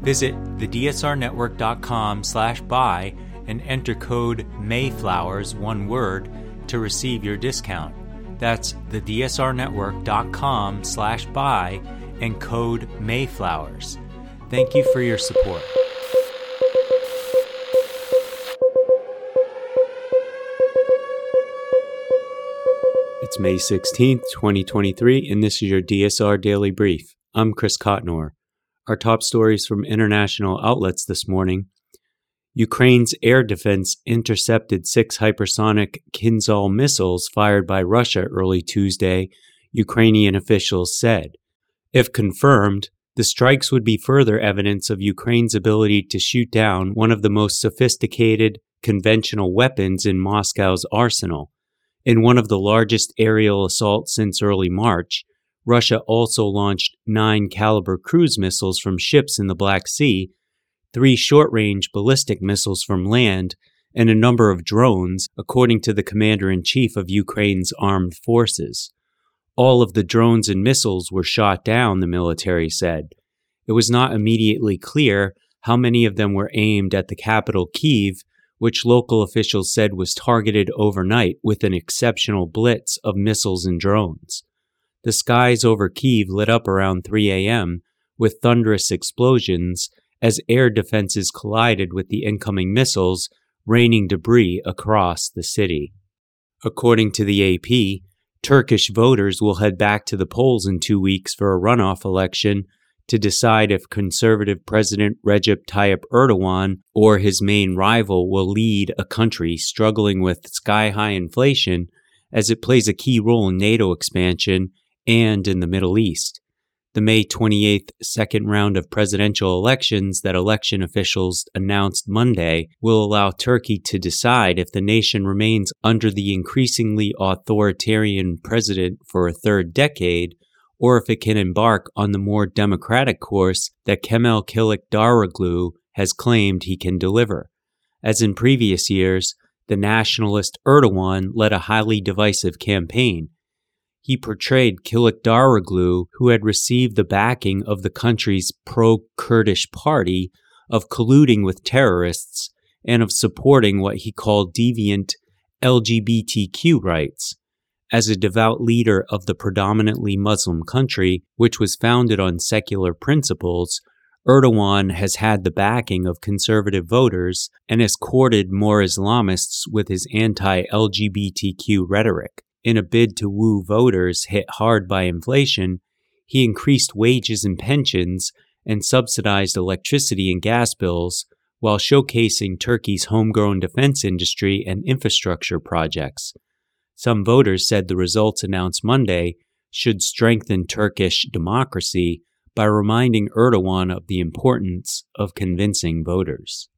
Visit thedsrnetwork.com slash buy and enter code Mayflowers, one word, to receive your discount. That's thedsrnetwork.com slash buy and code Mayflowers. Thank you for your support. It's May 16th, 2023, and this is your DSR Daily Brief. I'm Chris Cotnor. Our top stories from international outlets this morning. Ukraine's air defense intercepted six hypersonic Kinzhal missiles fired by Russia early Tuesday, Ukrainian officials said. If confirmed, the strikes would be further evidence of Ukraine's ability to shoot down one of the most sophisticated conventional weapons in Moscow's arsenal. In one of the largest aerial assaults since early March, Russia also launched nine Kalibr cruise missiles from ships in the Black Sea, three short range ballistic missiles from land, and a number of drones, according to the commander in chief of Ukraine's armed forces. All of the drones and missiles were shot down, the military said. It was not immediately clear how many of them were aimed at the capital, Kiev, which local officials said was targeted overnight with an exceptional blitz of missiles and drones. The skies over Kiev lit up around 3 a.m. with thunderous explosions as air defenses collided with the incoming missiles, raining debris across the city. According to the AP, Turkish voters will head back to the polls in two weeks for a runoff election to decide if conservative President Recep Tayyip Erdogan or his main rival will lead a country struggling with sky high inflation as it plays a key role in NATO expansion and in the Middle East. The May 28th second round of presidential elections that election officials announced Monday will allow Turkey to decide if the nation remains under the increasingly authoritarian president for a third decade or if it can embark on the more democratic course that Kemal Kılıçdaroğlu has claimed he can deliver. As in previous years, the nationalist Erdogan led a highly divisive campaign he portrayed Kılıçdaroğlu, who had received the backing of the country's pro-Kurdish party, of colluding with terrorists and of supporting what he called deviant LGBTQ rights. As a devout leader of the predominantly Muslim country, which was founded on secular principles, Erdogan has had the backing of conservative voters and has courted more Islamists with his anti LGBTQ rhetoric. In a bid to woo voters hit hard by inflation, he increased wages and pensions and subsidized electricity and gas bills while showcasing Turkey's homegrown defense industry and infrastructure projects. Some voters said the results announced Monday should strengthen Turkish democracy by reminding Erdogan of the importance of convincing voters.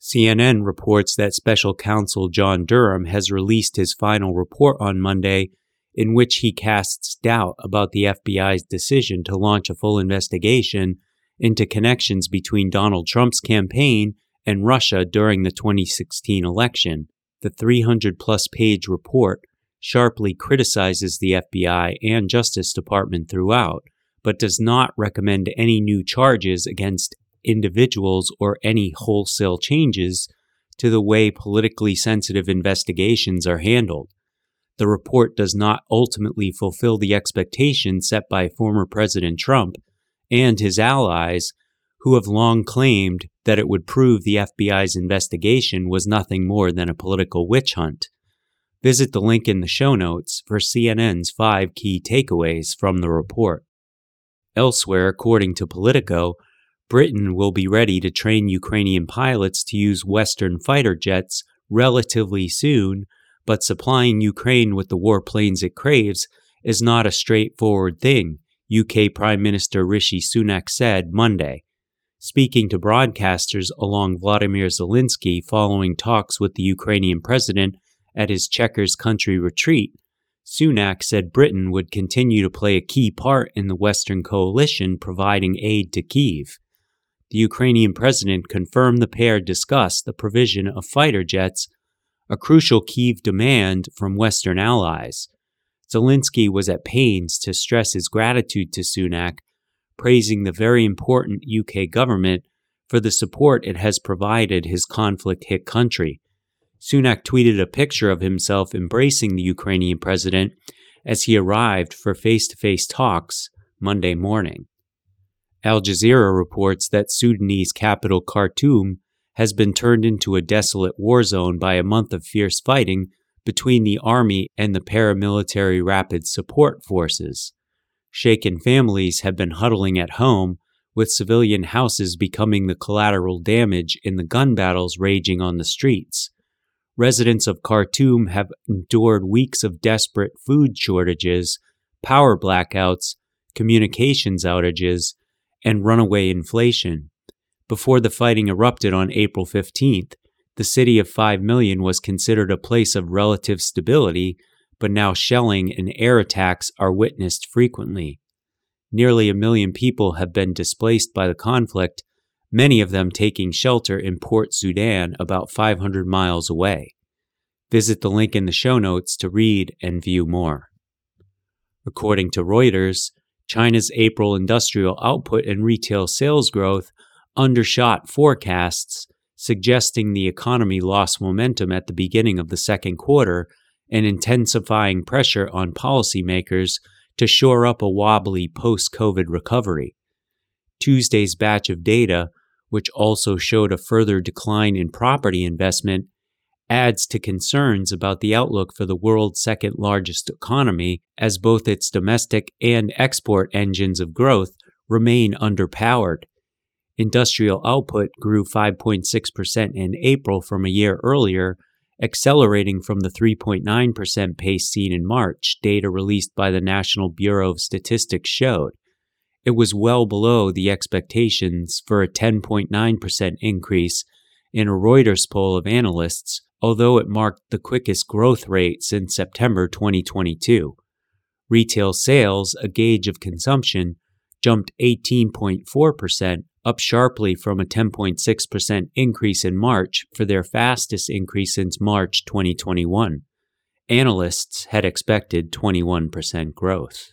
CNN reports that special counsel John Durham has released his final report on Monday, in which he casts doubt about the FBI's decision to launch a full investigation into connections between Donald Trump's campaign and Russia during the 2016 election. The 300 plus page report sharply criticizes the FBI and Justice Department throughout, but does not recommend any new charges against individuals or any wholesale changes to the way politically sensitive investigations are handled. The report does not ultimately fulfill the expectations set by former President Trump and his allies, who have long claimed that it would prove the FBI's investigation was nothing more than a political witch hunt. Visit the link in the show notes for CNN's five key takeaways from the report. Elsewhere, according to Politico, Britain will be ready to train Ukrainian pilots to use Western fighter jets relatively soon, but supplying Ukraine with the warplanes it craves is not a straightforward thing, UK Prime Minister Rishi Sunak said Monday. Speaking to broadcasters along Vladimir Zelensky following talks with the Ukrainian president at his Chequers country retreat, Sunak said Britain would continue to play a key part in the Western coalition providing aid to Kiev. The Ukrainian president confirmed the pair discussed the provision of fighter jets, a crucial Kiev demand from Western allies. Zelensky was at pains to stress his gratitude to Sunak, praising the very important UK government for the support it has provided his conflict hit country. Sunak tweeted a picture of himself embracing the Ukrainian president as he arrived for face to face talks Monday morning. Al Jazeera reports that Sudanese capital Khartoum has been turned into a desolate war zone by a month of fierce fighting between the army and the paramilitary rapid support forces. Shaken families have been huddling at home, with civilian houses becoming the collateral damage in the gun battles raging on the streets. Residents of Khartoum have endured weeks of desperate food shortages, power blackouts, communications outages, and runaway inflation. Before the fighting erupted on April 15th, the city of 5 million was considered a place of relative stability, but now shelling and air attacks are witnessed frequently. Nearly a million people have been displaced by the conflict, many of them taking shelter in Port Sudan, about 500 miles away. Visit the link in the show notes to read and view more. According to Reuters, China's April industrial output and retail sales growth undershot forecasts, suggesting the economy lost momentum at the beginning of the second quarter and intensifying pressure on policymakers to shore up a wobbly post COVID recovery. Tuesday's batch of data, which also showed a further decline in property investment, adds to concerns about the outlook for the world's second largest economy as both its domestic and export engines of growth remain underpowered. Industrial output grew 5.6% in April from a year earlier, accelerating from the 3.9% pace seen in March, data released by the National Bureau of Statistics showed. It was well below the expectations for a 10.9% increase in a Reuters poll of analysts although it marked the quickest growth rate since September 2022. Retail sales, a gauge of consumption, jumped 18.4%, up sharply from a 10.6% increase in March for their fastest increase since March 2021. Analysts had expected 21% growth.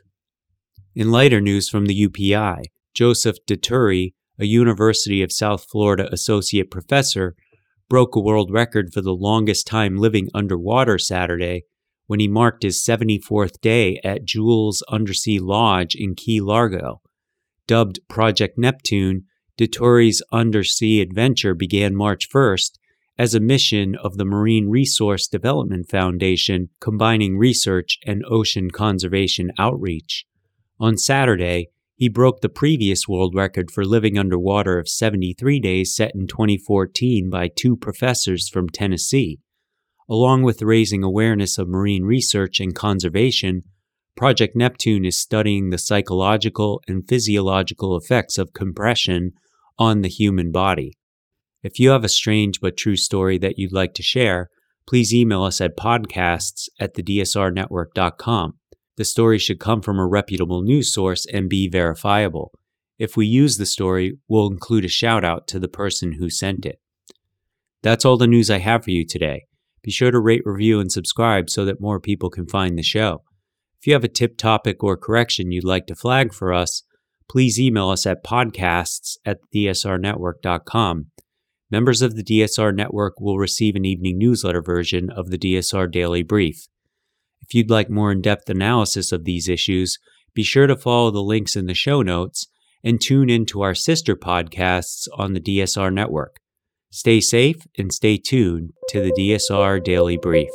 In lighter news from the UPI, Joseph Dituri, a University of South Florida associate professor, broke a world record for the longest time living underwater Saturday when he marked his 74th day at Jules Undersea Lodge in Key Largo. Dubbed Project Neptune, Dituri's undersea adventure began March 1st as a mission of the Marine Resource Development Foundation, combining research and ocean conservation outreach. On Saturday, he broke the previous world record for living underwater of 73 days set in 2014 by two professors from Tennessee. Along with raising awareness of marine research and conservation, Project Neptune is studying the psychological and physiological effects of compression on the human body. If you have a strange but true story that you'd like to share, please email us at podcasts at thedsrnetwork.com. The story should come from a reputable news source and be verifiable. If we use the story, we'll include a shout out to the person who sent it. That's all the news I have for you today. Be sure to rate, review, and subscribe so that more people can find the show. If you have a tip, topic, or correction you'd like to flag for us, please email us at podcasts at dsrnetwork.com. Members of the DSR Network will receive an evening newsletter version of the DSR Daily Brief. If you'd like more in depth analysis of these issues, be sure to follow the links in the show notes and tune in to our sister podcasts on the DSR network. Stay safe and stay tuned to the DSR Daily Brief.